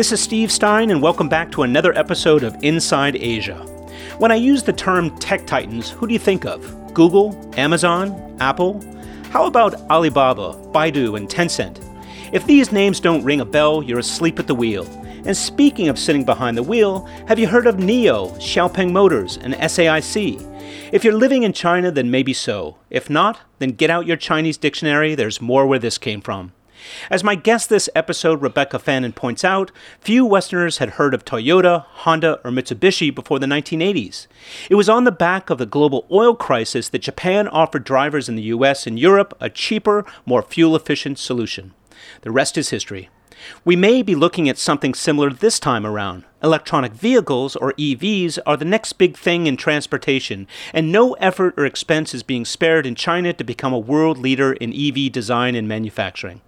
This is Steve Stein, and welcome back to another episode of Inside Asia. When I use the term tech titans, who do you think of? Google, Amazon, Apple? How about Alibaba, Baidu, and Tencent? If these names don't ring a bell, you're asleep at the wheel. And speaking of sitting behind the wheel, have you heard of NIO, Xiaopeng Motors, and SAIC? If you're living in China, then maybe so. If not, then get out your Chinese dictionary, there's more where this came from. As my guest this episode, Rebecca Fannin, points out, few Westerners had heard of Toyota, Honda, or Mitsubishi before the 1980s. It was on the back of the global oil crisis that Japan offered drivers in the US and Europe a cheaper, more fuel efficient solution. The rest is history. We may be looking at something similar this time around. Electronic vehicles, or EVs, are the next big thing in transportation, and no effort or expense is being spared in China to become a world leader in EV design and manufacturing.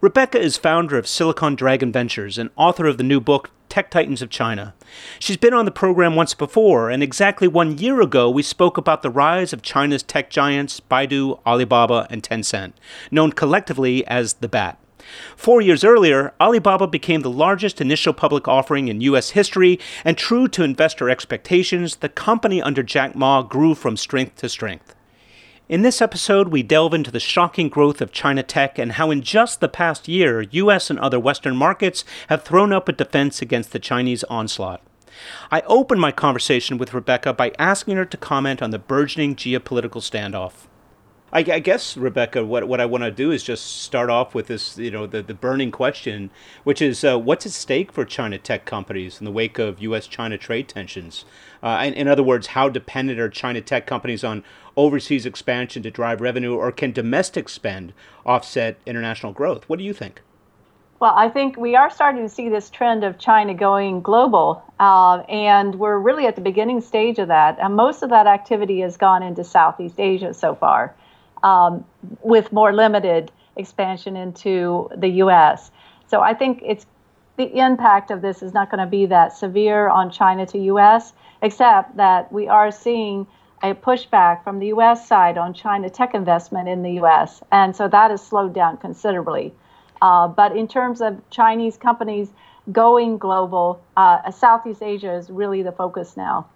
Rebecca is founder of Silicon Dragon Ventures and author of the new book, Tech Titans of China. She's been on the program once before, and exactly one year ago, we spoke about the rise of China's tech giants, Baidu, Alibaba, and Tencent, known collectively as the BAT. Four years earlier, Alibaba became the largest initial public offering in U.S. history, and true to investor expectations, the company under Jack Ma grew from strength to strength. In this episode, we delve into the shocking growth of China tech and how, in just the past year, U.S. and other Western markets have thrown up a defense against the Chinese onslaught. I open my conversation with Rebecca by asking her to comment on the burgeoning geopolitical standoff. I, I, guess Rebecca, what what I want to do is just start off with this, you know, the, the burning question, which is uh, what's at stake for China tech companies in the wake of U.S.-China trade tensions? Uh, in, in other words, how dependent are China tech companies on overseas expansion to drive revenue, or can domestic spend offset international growth? What do you think? Well, I think we are starting to see this trend of China going global, uh, and we're really at the beginning stage of that. And most of that activity has gone into Southeast Asia so far um, with more limited expansion into the U.S. So I think it's the impact of this is not going to be that severe on China to U.S. Except that we are seeing a pushback from the U.S. side on China tech investment in the U.S. And so that has slowed down considerably. Uh, but in terms of Chinese companies going global, uh, Southeast Asia is really the focus now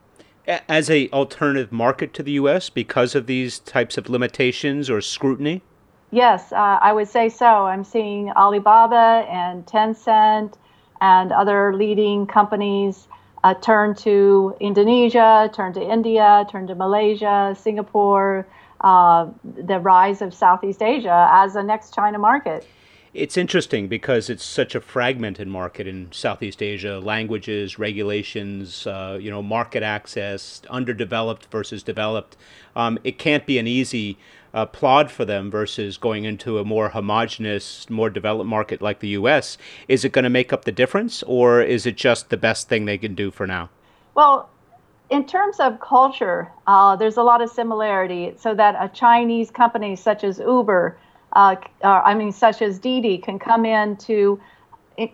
as a alternative market to the U.S. because of these types of limitations or scrutiny? Yes, uh, I would say so. I'm seeing Alibaba and Tencent and other leading companies uh, turn to Indonesia, turn to India, turn to Malaysia, Singapore, uh, the rise of Southeast Asia as a next China market it's interesting because it's such a fragmented market in Southeast Asia. Languages, regulations, uh, you know, market access, underdeveloped versus developed. Um, it can't be an easy uh, plod for them versus going into a more homogenous, more developed market like the U.S. Is it going to make up the difference, or is it just the best thing they can do for now? Well, in terms of culture, uh, there's a lot of similarity. So that a Chinese company such as Uber uh, uh, I mean, such as Didi, can come into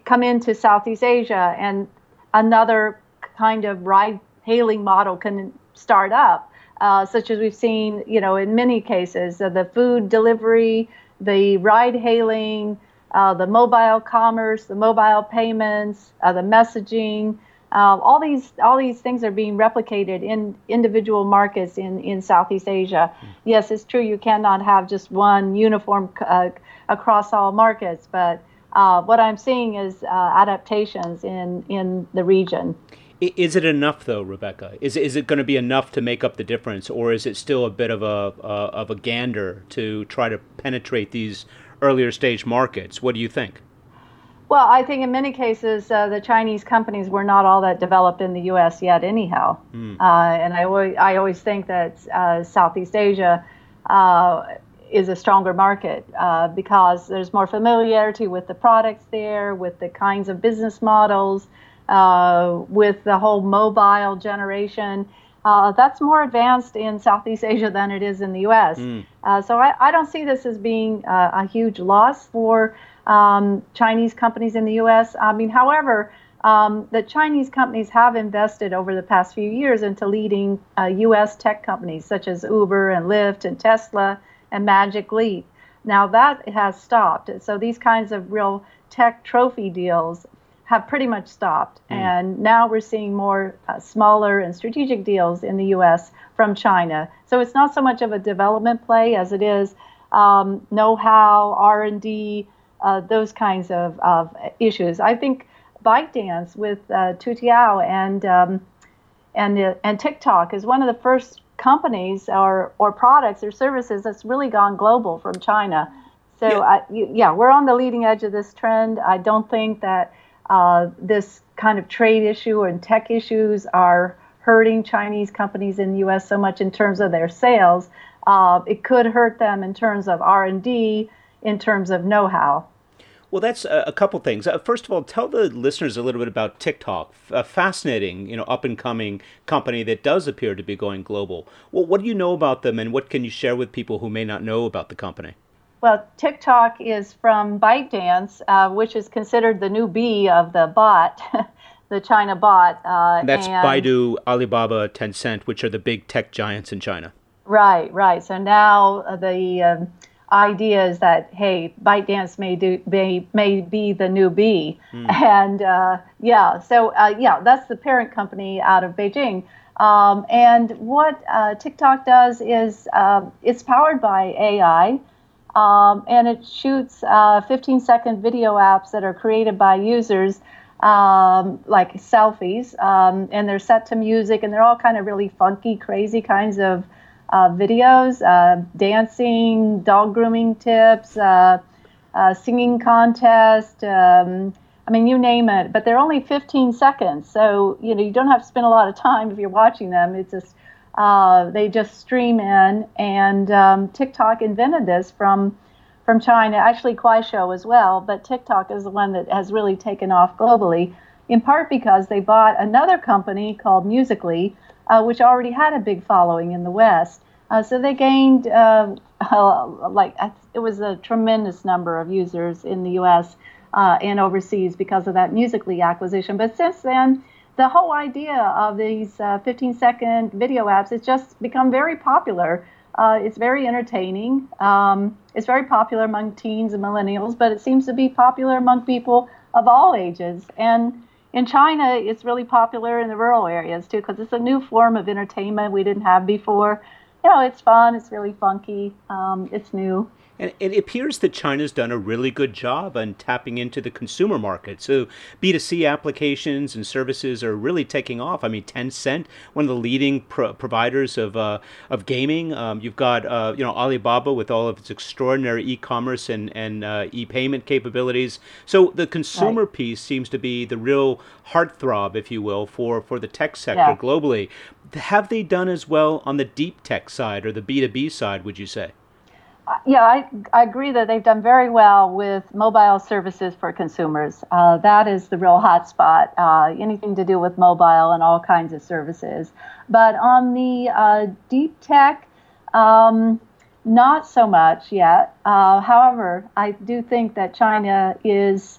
come into Southeast Asia, and another kind of ride-hailing model can start up, uh, such as we've seen, you know, in many cases, uh, the food delivery, the ride-hailing, uh, the mobile commerce, the mobile payments, uh, the messaging. Um, all these all these things are being replicated in individual markets in, in Southeast Asia. Mm. Yes, it's true you cannot have just one uniform uh, across all markets, but uh, what I'm seeing is uh, adaptations in in the region. Is it enough though, Rebecca? Is is it going to be enough to make up the difference, or is it still a bit of a uh, of a gander to try to penetrate these earlier stage markets? What do you think? Well, I think in many cases uh, the Chinese companies were not all that developed in the U.S. yet, anyhow. Mm. Uh, and I always, I always think that uh, Southeast Asia uh, is a stronger market uh, because there's more familiarity with the products there, with the kinds of business models, uh, with the whole mobile generation. that's more advanced in Southeast Asia than it is in the U.S. Mm. so I, I, don't see this as being a huge loss for um, Chinese companies in the U.S. I mean, however, um, the Chinese companies have invested over the past few years into leading uh, U.S. tech companies such as Uber and Lyft and Tesla and Magic Leap. Now that has stopped. So these kinds of real tech trophy deals have pretty much stopped. Mm. And now we're seeing more uh, smaller and strategic deals in the U.S. from China. So it's not so much of a development play as it is um, know-how, R&D, uh, those kinds of, of issues. I think bike ByteDance with uh, and um, and uh, and TikTok is one of the first companies or or products or services that's really gone global from China. So yeah. I, yeah, we're on the leading edge of this trend. I don't think that uh, this kind of trade issue and tech issues are hurting Chinese companies in the U.S. so much in terms of their sales. Uh, it could hurt them in terms of R&D, in terms of know-how. Well, that's a, a couple things. Uh, first of all, tell the listeners a little bit about TikTok, a fascinating, you know, up and coming company that does appear to be going global. Well, what do you know about them, and what can you share with people who may not know about the company? Well, TikTok is from ByteDance, uh, which is considered the new B of the bot, the China bot. Uh, That's and, Baidu, Alibaba, Tencent, which are the big tech giants in China. Right, right. So now uh, the um, idea is that hey, ByteDance may do may may be the new B, mm. and uh, yeah. So uh, yeah, that's the parent company out of Beijing. Um, and what uh, TikTok does is uh, it's powered by AI. Um, and it shoots uh, 15 second video apps that are created by users, um, like selfies, um, and they're set to music, and they're all kind of really funky, crazy kinds of uh, videos, uh, dancing, dog grooming tips, uh, uh, singing contest. Um, I mean, you name it, but they're only 15 seconds, so you know you don't have to spend a lot of time if you're watching them. It's just uh, they just stream in, and um, TikTok invented this from from China, actually Kuaishou as well, but TikTok is the one that has really taken off globally, in part because they bought another company called Musical.ly, uh, which already had a big following in the West. Uh, so they gained uh, like it was a tremendous number of users in the U.S. Uh, and overseas because of that Musical.ly acquisition. But since then, the whole idea of these uh, 15 second video apps has just become very popular. Uh, it's very entertaining. Um, it's very popular among teens and millennials, but it seems to be popular among people of all ages. And in China, it's really popular in the rural areas too, because it's a new form of entertainment we didn't have before. You know, it's fun, it's really funky, um, it's new. And it appears that China's done a really good job on tapping into the consumer market. So B2C applications and services are really taking off. I mean, Tencent, one of the leading pro- providers of, uh, of gaming. Um, you've got, uh, you know, Alibaba with all of its extraordinary e-commerce and, and uh, e-payment capabilities. So the consumer right. piece seems to be the real heartthrob, if you will, for, for the tech sector yeah. globally. Have they done as well on the deep tech side or the B2B side, would you say? Yeah, I, I agree that they've done very well with mobile services for consumers. Uh, that is the real hot spot, uh, anything to do with mobile and all kinds of services. But on the uh, deep tech, um, not so much yet. Uh, however, I do think that China is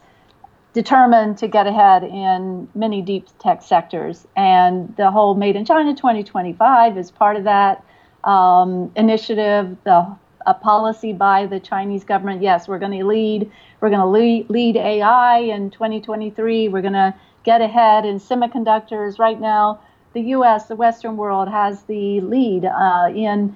determined to get ahead in many deep tech sectors. And the whole Made in China 2025 is part of that um, initiative. The a policy by the Chinese government. Yes, we're going to lead. We're going to lead, lead AI in 2023. We're going to get ahead in semiconductors. Right now, the U.S., the Western world, has the lead uh, in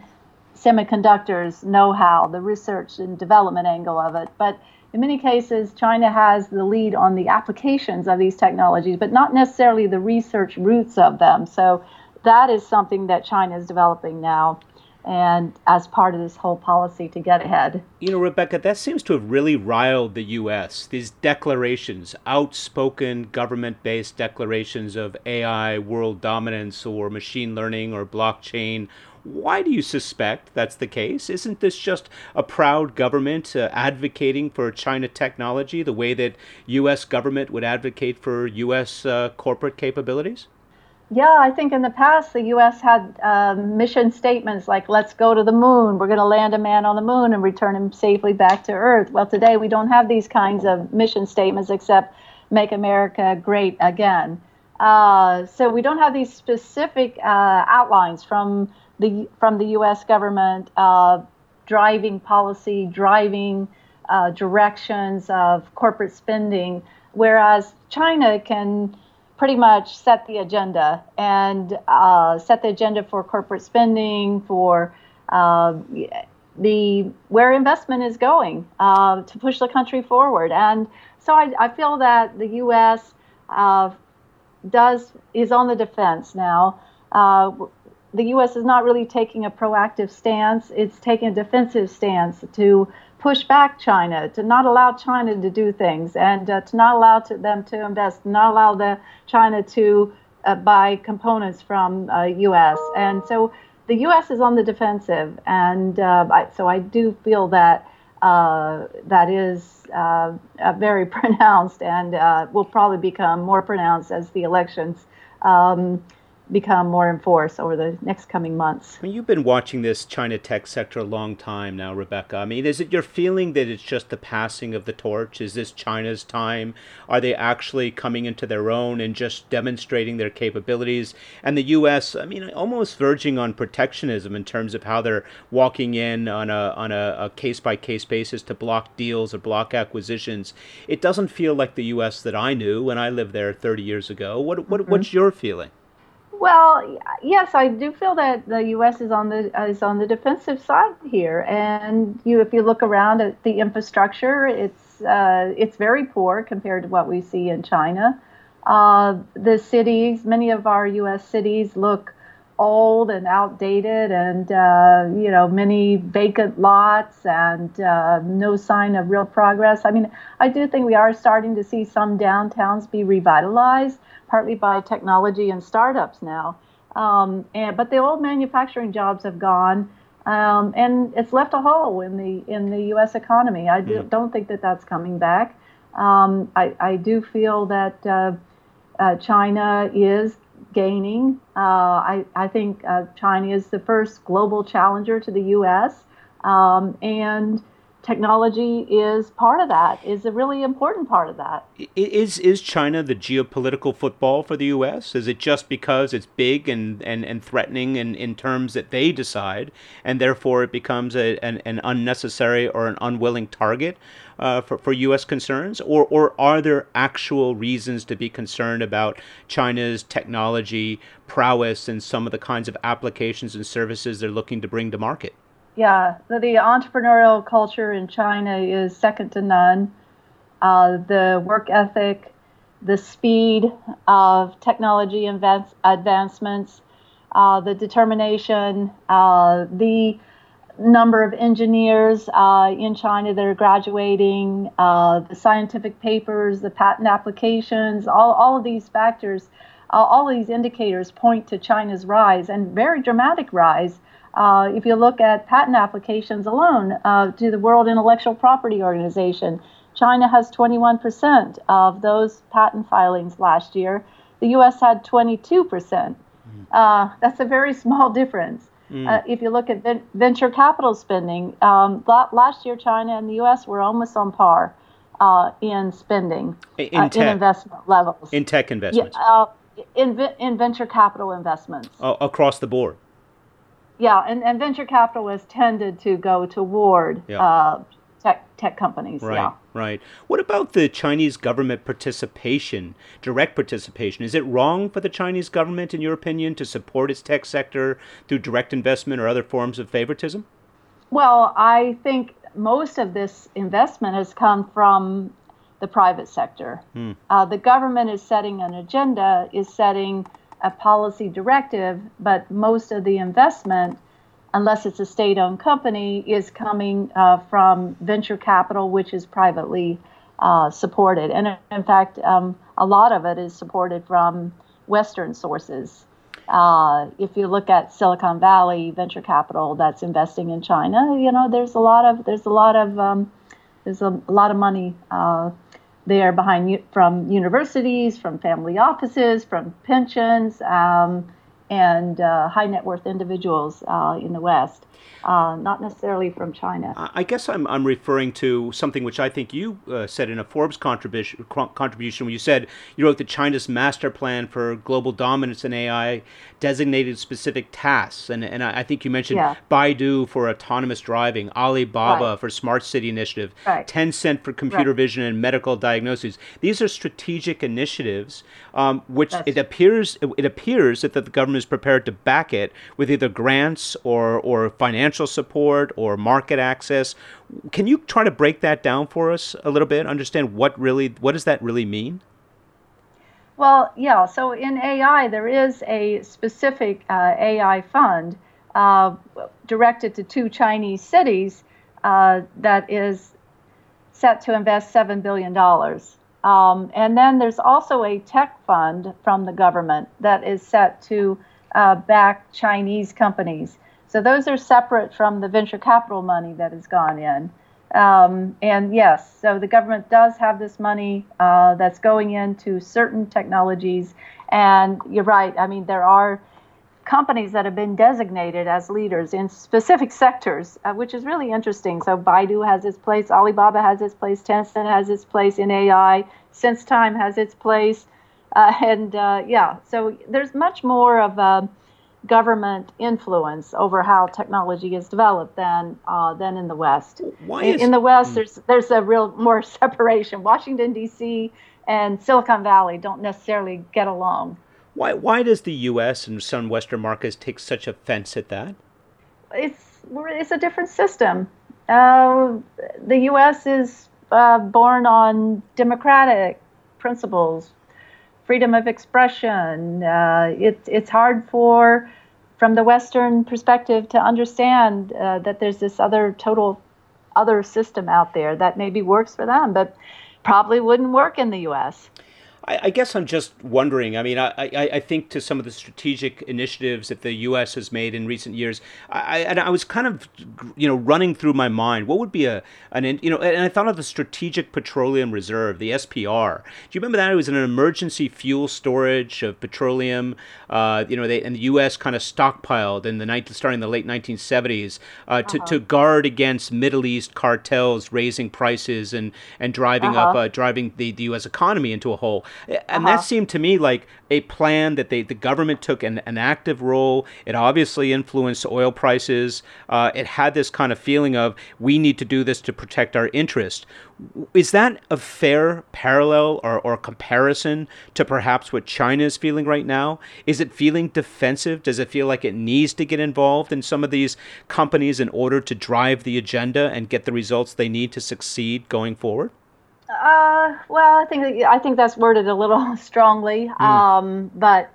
semiconductors know-how, the research and development angle of it. But in many cases, China has the lead on the applications of these technologies, but not necessarily the research roots of them. So that is something that China is developing now and as part of this whole policy to get ahead. You know, Rebecca, that seems to have really riled the U.S. These declarations, outspoken government based declarations of AI, world dominance, or machine learning, or blockchain. Why do you suspect that's the case? Isn't this just a proud government uh, advocating for China technology the way that U.S. government would advocate for U.S. Uh, corporate capabilities? Yeah, I think in the past the U.S. had um, mission statements like "Let's go to the moon. We're going to land a man on the moon and return him safely back to Earth." Well, today we don't have these kinds of mission statements except "Make America Great Again." Uh, so we don't have these specific uh, outlines from the from the U.S. government uh, driving policy, driving uh, directions of corporate spending whereas China can pretty much set the agenda and uh, set the agenda for corporate spending, for uh, the where investment is going uh, to push the country forward. And so I, I feel that the U.S. Uh, does is on the defense now. Uh, the U.S. is not really taking a proactive stance; it's taking a defensive stance to push back China, to not allow China to do things, and uh, to not allow to them to invest, not allow the China to uh, buy components from U.S. Uh, and so the U.S. is on the defensive, and uh, I, so I do feel that uh, that is uh, very pronounced and will probably become more pronounced as the elections um, become more in force over the next coming months. I mean, you've been watching this China tech sector a long time now, Rebecca. I mean, is it your feeling that it's just the passing of the torch? Is this China's time? Are they actually coming into their own and just demonstrating their capabilities? And the U.S., I mean, almost verging on protectionism in terms of how they're walking in on a on a case by case basis to block deals or block acquisitions. It doesn't feel like the U.S. that I knew when I lived there 30 years ago. What, what mm-hmm. what's your feeling? Well, yes, I do feel that the U.S. is on the is on the defensive side here, and you, if you look around at the infrastructure, it's uh, it's very poor compared to what we see in China. Uh, the cities, many of our U.S. cities, look old and outdated, and uh, you know many vacant lots and uh, no sign of real progress. I mean, I do think we are starting to see some downtowns be revitalized partly by technology and startups now. Um, and, but the old manufacturing jobs have gone, um, and it's left a hole in the in the U.S. economy. I do, not think that that's coming back. Um, I, I, do feel that uh, uh, China is gaining. Uh, I, I, think uh, China is the first global challenger to the U.S. Um, and technology is part of that is a really important part of that. Is is china the geopolitical football for the us is it just because it's big and and, and threatening in, in terms that they decide and therefore it becomes a, an, an unnecessary or an unwilling target uh, for, for us concerns? Or, or are there actual reasons to be concerned about china's technology prowess and some of the kinds of applications and services they're looking to bring to market yeah, the, the, entrepreneurial culture in China is second to none. Uh, the work ethic, the speed of technology advance, advancements, uh, the determination, uh, the number of engineers uh, in China that are graduating, uh, the scientific papers, the patent applications, all, all of these factors, uh, all of these indicators point to China's rise and very dramatic rise uh, if you look at patent applications alone uh, to the World Intellectual Property Organization, China has 21% of those patent filings last year. The U.S. had 22%. Mm. Uh, that's a very small difference. Mm. Uh, if you look at ven- venture capital spending, um, last year China and the U.S. were almost on par uh, in spending, in, uh, in, investment levels. In tech investments? Yeah, in, in venture capital investments. Oh, across the board? Yeah, and, and venture capitalists tended to go toward yeah. uh, tech tech companies. Right, yeah. right. What about the Chinese government participation, direct participation? Is it wrong for the Chinese government, in your opinion, to support its tech sector through direct investment or other forms of favoritism? Well, I think most of this investment has come from the private sector. Hmm. Uh, the government is setting an agenda, is setting a policy directive, but most of the investment, unless it's a state owned company, is coming uh, from venture capital, which is privately uh, supported. And in fact, um, a lot of it is supported from Western sources. Uh, if you look at Silicon Valley venture capital that's investing in China, you know there's a lot of there's a lot of um, there's a, lot of money uh, they are behind from universities, from family offices, from pensions, um, and uh, high net worth individuals uh, in the West. Uh, not necessarily from China. I guess I'm, I'm referring to something which I think you uh, said in a Forbes contribution, contribution when you said you wrote that China's master plan for global dominance in AI designated specific tasks. And, and I, think you mentioned yeah. Baidu for autonomous driving, Alibaba right. for smart city initiative, right. Tencent for computer right. vision and medical diagnoses. These are strategic initiatives um, which That's it appears it appears that the government is prepared to back it with either grants or, or financial financial support or market access. Can you try to break that down for us a little bit? Understand what really what does that really mean? Well, yeah. So in AI, there is a specific uh, AI fund uh, directed to two Chinese cities uh, that is set to invest seven billion dollars. Um, and then there's also a tech fund from the government that is set to uh, back Chinese companies. So those are separate from the venture capital money that has gone in. Um, and yes, so the government does have this money uh, that's going into certain technologies. And you're right. I mean, there are companies that have been designated as leaders in specific sectors, uh, which is really interesting. So Baidu has its place, Alibaba has its place, Tencent has its place in AI, SenseTime has its place. Uh, and uh, yeah, so there's much more of a government influence over how technology is developed than uh, than in the West. Why is, in, in the West, mm. there's there's a real more separation. Washington D.C. and Silicon Valley don't necessarily get along. Why why does the U.S. and some Western markets take such offense at that? It's it's a different system. Uh, the U.S. is uh, born on democratic principles, freedom of expression. Uh, it, it's hard for, from the Western perspective, to understand uh, that there's this other total other system out there that maybe works for them, but probably wouldn't work in the U.S. I, I, guess I'm just wondering. I mean, I, I, I, think to some of the strategic initiatives that the U.S. has made in recent years, I, and I was kind of, you know, running through my mind what would be a an you know, and I thought of the Strategic Petroleum Reserve, the SPR. Do you remember that? It was an emergency fuel storage of petroleum. Uh, you know, they and the U.S. kind of stockpiled in the night starting the late 1970s uh, to uh-huh. to guard against Middle East cartels raising prices and and driving uh-huh. up uh, driving the, the U.S. economy into a hole. And uh-huh. that seemed to me like a plan that they, the government took an, an active role. It obviously influenced oil prices. Uh, it had this kind of feeling of we need to do this to protect our interest. Is that a fair parallel or, or comparison to perhaps what China is feeling right now? Is it feeling defensive? Does it feel like it needs to get involved in some of these companies in order to drive the agenda and get the results they need to succeed going forward? Uh, well, I think I think that's worded a little strongly, mm. um, but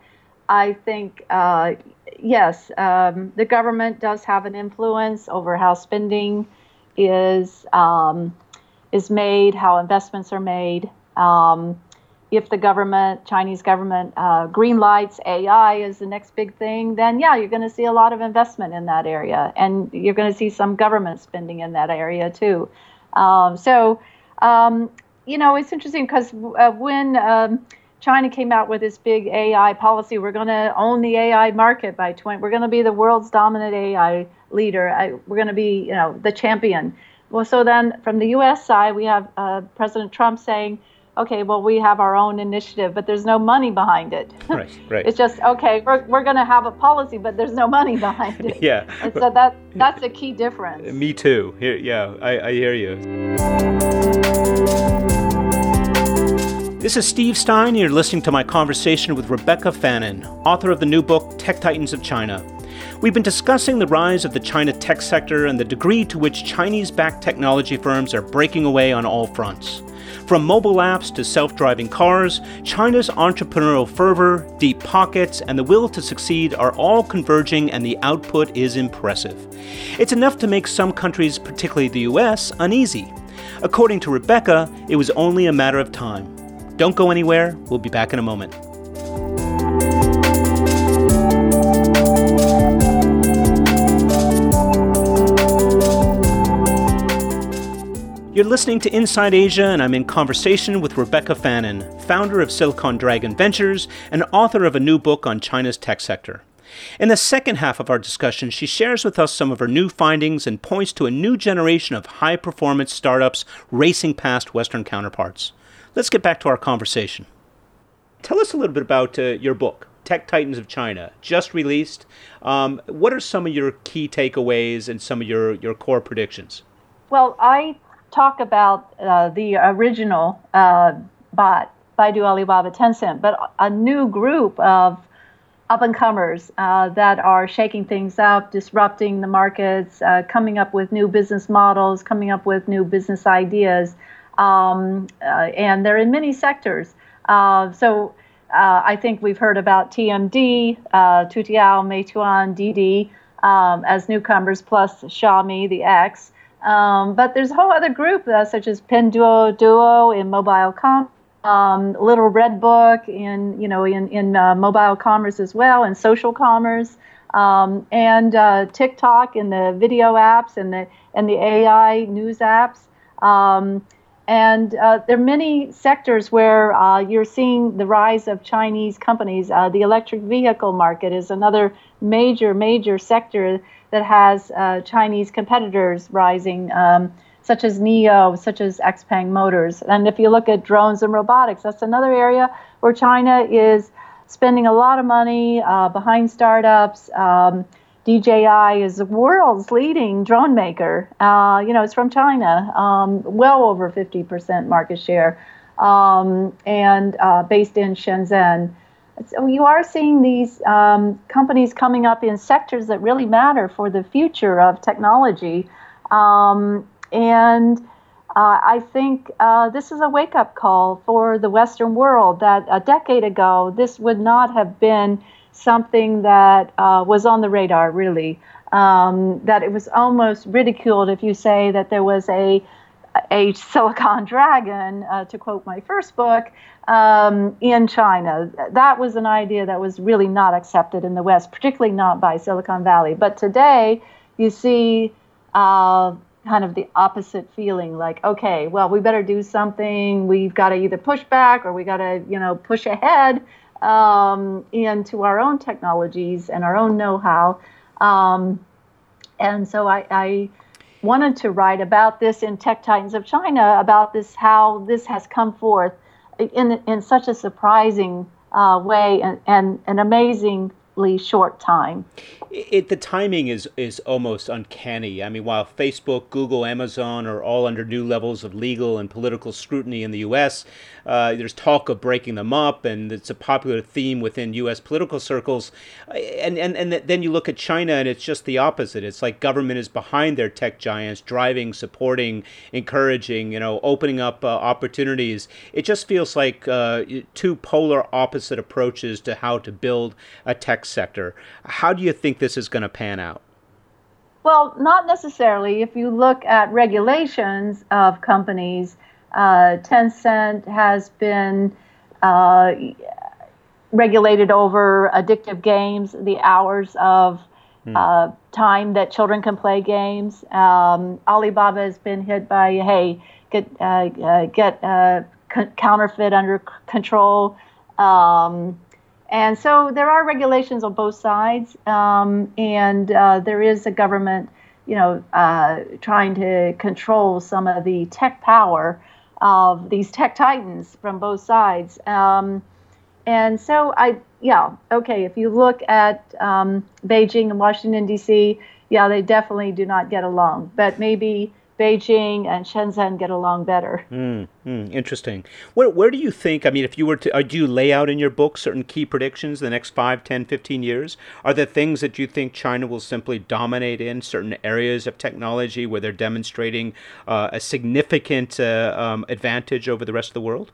I think uh, yes, um, the government does have an influence over how spending is um, is made, how investments are made. Um, if the government, Chinese government, uh, green lights AI is the next big thing, then yeah, you're going to see a lot of investment in that area, and you're going to see some government spending in that area too. Um, so um, you know, it's interesting because uh, when um, China came out with this big AI policy, we're going to own the AI market by 20. We're going to be the world's dominant AI leader. I, we're going to be, you know, the champion. Well, so then from the U.S. side, we have uh, President Trump saying, okay, well, we have our own initiative, but there's no money behind it. Right, right. it's just, okay, we're, we're going to have a policy, but there's no money behind it. yeah. And so that that's a key difference. Me too. Here, yeah, I, I hear you. This is Steve Stein. And you're listening to my conversation with Rebecca Fannin, author of the new book, Tech Titans of China. We've been discussing the rise of the China tech sector and the degree to which Chinese backed technology firms are breaking away on all fronts. From mobile apps to self driving cars, China's entrepreneurial fervor, deep pockets, and the will to succeed are all converging, and the output is impressive. It's enough to make some countries, particularly the US, uneasy. According to Rebecca, it was only a matter of time. Don't go anywhere. We'll be back in a moment. You're listening to Inside Asia, and I'm in conversation with Rebecca Fannin, founder of Silicon Dragon Ventures and author of a new book on China's tech sector. In the second half of our discussion, she shares with us some of her new findings and points to a new generation of high performance startups racing past Western counterparts. Let's get back to our conversation. Tell us a little bit about uh, your book, Tech Titans of China, just released. Um, what are some of your key takeaways and some of your, your core predictions? Well, I talk about uh, the original uh, bot, Baidu, Alibaba, Tencent, but a new group of up and comers uh, that are shaking things up, disrupting the markets, uh, coming up with new business models, coming up with new business ideas. Um, uh, and they're in many sectors. Uh, so uh, I think we've heard about TMD, uh, Toutiao, Meituan, Didi um, as newcomers, plus Xiaomi, the X. Um, but there's a whole other group, such as Pinduoduo in mobile com um, Little Red Book in you know in in uh, mobile commerce as well and social commerce um, and uh, TikTok and the video apps and the and the AI news apps. Um, and uh, there are many sectors where uh, you're seeing the rise of Chinese companies. Uh, the electric vehicle market is another major, major sector that has uh, Chinese competitors rising. Um, such as NIO, such as XPeng Motors. And if you look at drones and robotics, that's another area where China is spending a lot of money uh, behind startups. Um, DJI is the world's leading drone maker. Uh, you know, it's from China, um, well over 50% market share, um, and uh, based in Shenzhen. So you are seeing these um, companies coming up in sectors that really matter for the future of technology. Um, and uh, I think uh, this is a wake up call for the Western world that a decade ago, this would not have been something that uh, was on the radar, really. Um, that it was almost ridiculed if you say that there was a a Silicon Dragon, uh, to quote my first book, um, in China. That was an idea that was really not accepted in the West, particularly not by Silicon Valley. But today, you see uh, kind of the opposite feeling like okay well we better do something we've got to either push back or we got to you know push ahead um, into our own technologies and our own know-how. Um, and so I, I, wanted to write about this in tech titans of china about this how this has come forth in, in such a surprising uh, way and, and an amazing short time. It, the timing is is almost uncanny. I mean, while Facebook, Google, Amazon are all under new levels of legal and political scrutiny in the U.S., uh, there's talk of breaking them up, and it's a popular theme within U.S. political circles. And, and and then you look at China, and it's just the opposite. It's like government is behind their tech giants, driving, supporting, encouraging, you know, opening up uh, opportunities. It just feels like uh, two polar opposite approaches to how to build a tech sector. How do you think this is going to pan out? Well, not necessarily. If you look at regulations of companies, uh, Tencent has been uh, regulated over addictive games, the hours of hmm. uh, time that children can play games. Um, Alibaba has been hit by, hey, get uh, uh, get uh, c- counterfeit under c- control. Um, and so there are regulations on both sides, um, and uh, there is a government, you know, uh, trying to control some of the tech power of these tech titans from both sides. Um, and so I, yeah, okay. If you look at um, Beijing and Washington D.C., yeah, they definitely do not get along. But maybe Beijing and Shenzhen get along better. Mm, mm, interesting. Where, where do you think, I mean, if you were to, uh, do you lay out in your book certain key predictions the next 5, 10, 15 years? Are there things that you think China will simply dominate in, certain areas of technology where they're demonstrating uh, a significant uh, um, advantage over the rest of the world?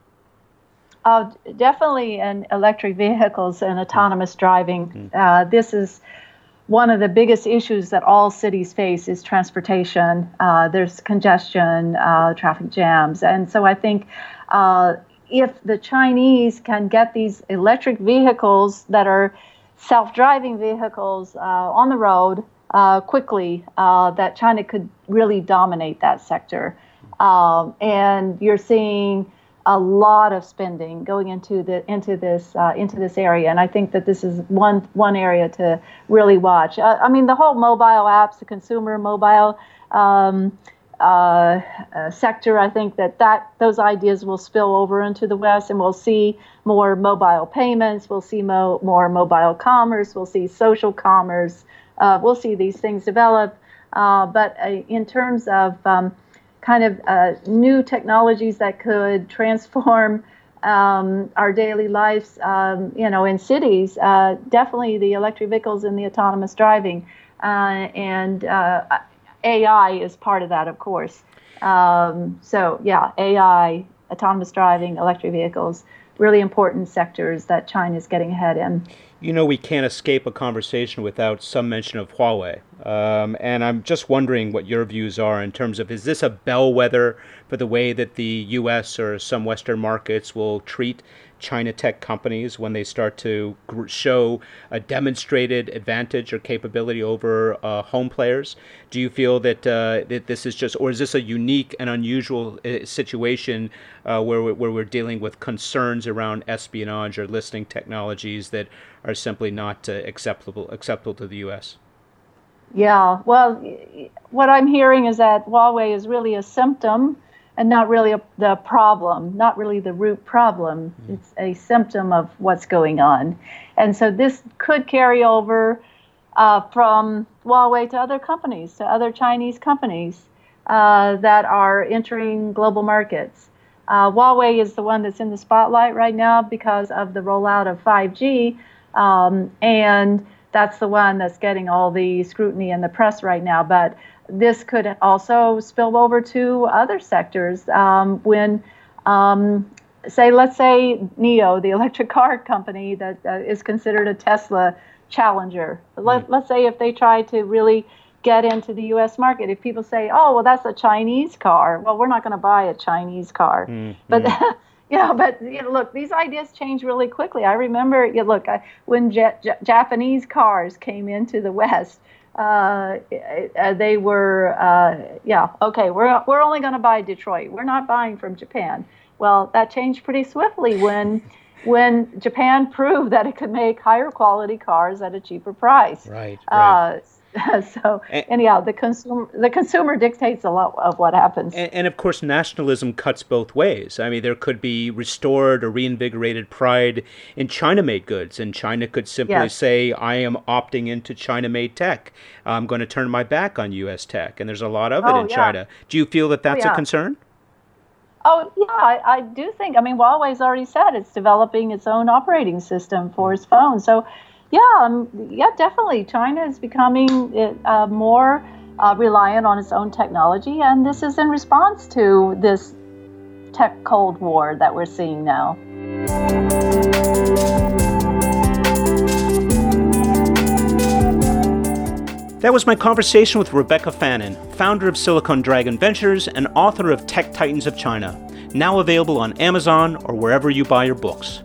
Uh, definitely in electric vehicles and autonomous driving. Mm. this is one of the biggest issues that all cities face is transportation. Uh, there's congestion, uh, traffic jams. And so I think uh, if the Chinese can get these electric vehicles that are self driving vehicles uh, on the road uh, quickly, uh, that China could really dominate that sector. Um, and you're seeing a lot of spending going into the into this uh, into this area, and I think that this is one one area to really watch. Uh, I mean, the whole mobile apps, the consumer mobile um, uh, uh, sector. I think that that those ideas will spill over into the West, and we'll see more mobile payments. We'll see mo- more mobile commerce. We'll see social commerce. Uh, we'll see these things develop. Uh, but in terms of um, kind of uh, new technologies that could transform um, our daily lives, um, you know, in cities. Uh, definitely the electric vehicles and the autonomous driving, uh, and uh, AI is part of that, of course. Um, so yeah, AI, autonomous driving, electric vehicles, really important sectors that China is getting ahead in you know, we can't escape a conversation without some mention of Huawei. Um, and I'm just wondering what your views are in terms of is this a bellwether for the way that the U.S. or some Western markets will treat China tech companies when they start to show a demonstrated advantage or capability over uh, home players? Do you feel that uh, that this is just, or is this a unique and unusual uh, situation uh, where we're, where we're dealing with concerns around espionage or listening technologies that are simply not uh, acceptable acceptable to the U.S.? Yeah, well, what I'm hearing is that Huawei is really a symptom and not really a, the problem, not really the root problem. Mm. It's a symptom of what's going on. And so this could carry over uh, from Huawei to other companies, to other Chinese companies uh, that are entering global markets. Uh, Huawei is the one that's in the spotlight right now because of the rollout of 5G. Um, and that's the one that's getting all the scrutiny in the press right now. But this could also spill over to other sectors um, when, um, say, let's say NIO, the electric car company that uh, is considered a Tesla challenger. Let, mm. Let's say if they try to really get into the U.S. market, if people say, "Oh, well, that's a Chinese car," well, we're not going to buy a Chinese car. Mm. But mm. Yeah, but you know, look, these ideas change really quickly. I remember, you know, look, I, when J- Japanese cars came into the West, uh, uh, they were, uh, yeah, okay, we're, we're only going to buy Detroit. We're not buying from Japan. Well, that changed pretty swiftly when, when Japan proved that it could make higher quality cars at a cheaper price. Right. right. Uh, so and, anyhow, the consumer the consumer dictates a lot of what happens. And, and, of course, nationalism cuts both ways. I mean, there could be restored or reinvigorated pride in China-made goods, and China could simply yes. say, "I am opting into China-made tech. I'm going to turn my back on U.S. tech." And there's a lot of it oh, in yeah. China. Do you feel that oh, that's oh, yeah. a concern? Oh yeah, I, I, do think. I mean, Huawei's already said it's developing its own operating system for its mm-hmm. phone. So yeah, um, yeah, definitely. China is becoming uh, more uh, reliant on its own technology, and this is in response to this tech cold war that we're seeing now. That was my conversation with Rebecca Fannin, founder of Silicon Dragon Ventures and author of Tech Titans of China, now available on Amazon or wherever you buy your books.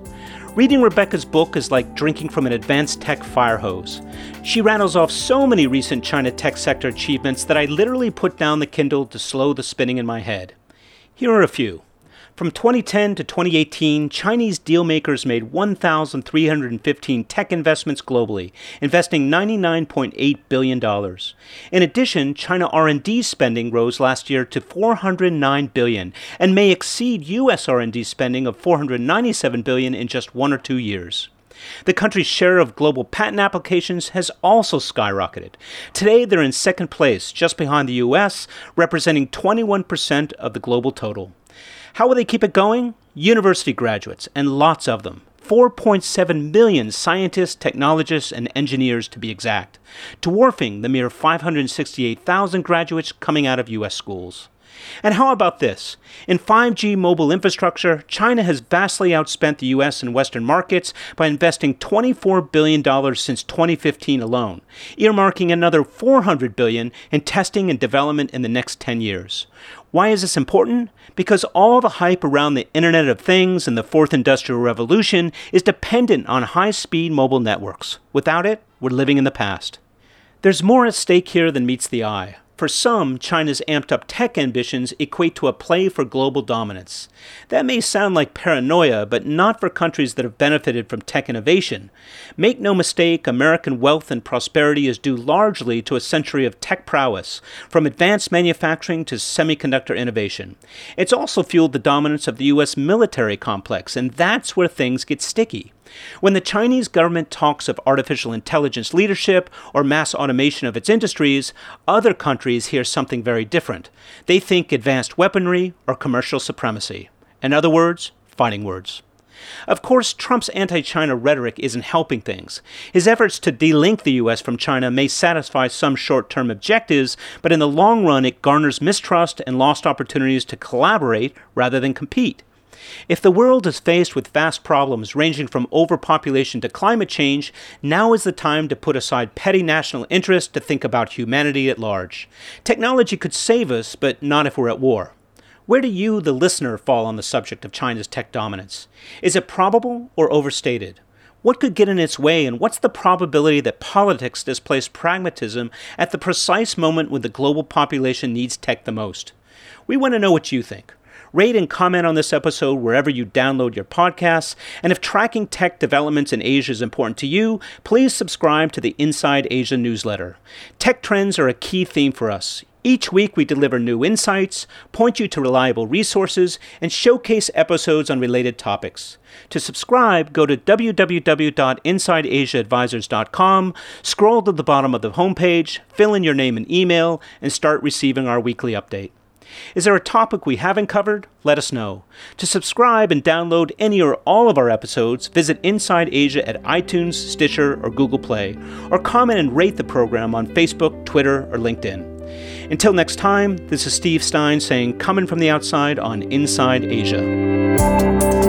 Reading Rebecca's book is like drinking from an advanced tech fire hose. She rattles off so many recent China tech sector achievements that I literally put down the Kindle to slow the spinning in my head. Here are a few. From 2010 to 2018, Chinese dealmakers made 1,315 tech investments globally, investing $99.8 billion. In addition, China R&D spending rose last year to 409 billion and may exceed US R&D spending of 497 billion in just 1 or 2 years. The country's share of global patent applications has also skyrocketed. Today, they're in second place, just behind the US, representing 21% of the global total. How will they keep it going? University graduates, and lots of them. 4.7 million scientists, technologists, and engineers to be exact, dwarfing the mere 568,000 graduates coming out of U.S. schools. And how about this? In 5G mobile infrastructure, China has vastly outspent the US and Western markets by investing $24 billion since 2015 alone, earmarking another 400 billion in testing and development in the next 10 years. Why is this important? Because all the hype around the Internet of Things and the Fourth Industrial Revolution is dependent on high speed mobile networks. Without it, we're living in the past. There's more at stake here than meets the eye. For some, China's amped up tech ambitions equate to a play for global dominance. That may sound like paranoia, but not for countries that have benefited from tech innovation. Make no mistake, American wealth and prosperity is due largely to a century of tech prowess, from advanced manufacturing to semiconductor innovation. It's also fueled the dominance of the U.S. military complex, and that's where things get sticky. When the Chinese government talks of artificial intelligence leadership or mass automation of its industries, other countries hear something very different. They think advanced weaponry or commercial supremacy. In other words, fighting words. Of course, Trump's anti China rhetoric isn't helping things. His efforts to delink the U.S. from China may satisfy some short term objectives, but in the long run, it garners mistrust and lost opportunities to collaborate rather than compete. If the world is faced with vast problems ranging from overpopulation to climate change, now is the time to put aside petty national interest to think about humanity at large. Technology could save us, but not if we're at war. Where do you, the listener, fall on the subject of China's tech dominance? Is it probable or overstated? What could get in its way, and what's the probability that politics displace pragmatism at the precise moment when the global population needs tech the most? We want to know what you think. Rate and comment on this episode wherever you download your podcasts. And if tracking tech developments in Asia is important to you, please subscribe to the Inside Asia newsletter. Tech trends are a key theme for us. Each week, we deliver new insights, point you to reliable resources, and showcase episodes on related topics. To subscribe, go to www.insideasiaadvisors.com, scroll to the bottom of the homepage, fill in your name and email, and start receiving our weekly update. Is there a topic we haven't covered? Let us know. To subscribe and download any or all of our episodes, visit Inside Asia at iTunes, Stitcher, or Google Play, or comment and rate the program on Facebook, Twitter, or LinkedIn. Until next time, this is Steve Stein saying, Coming from the outside on Inside Asia.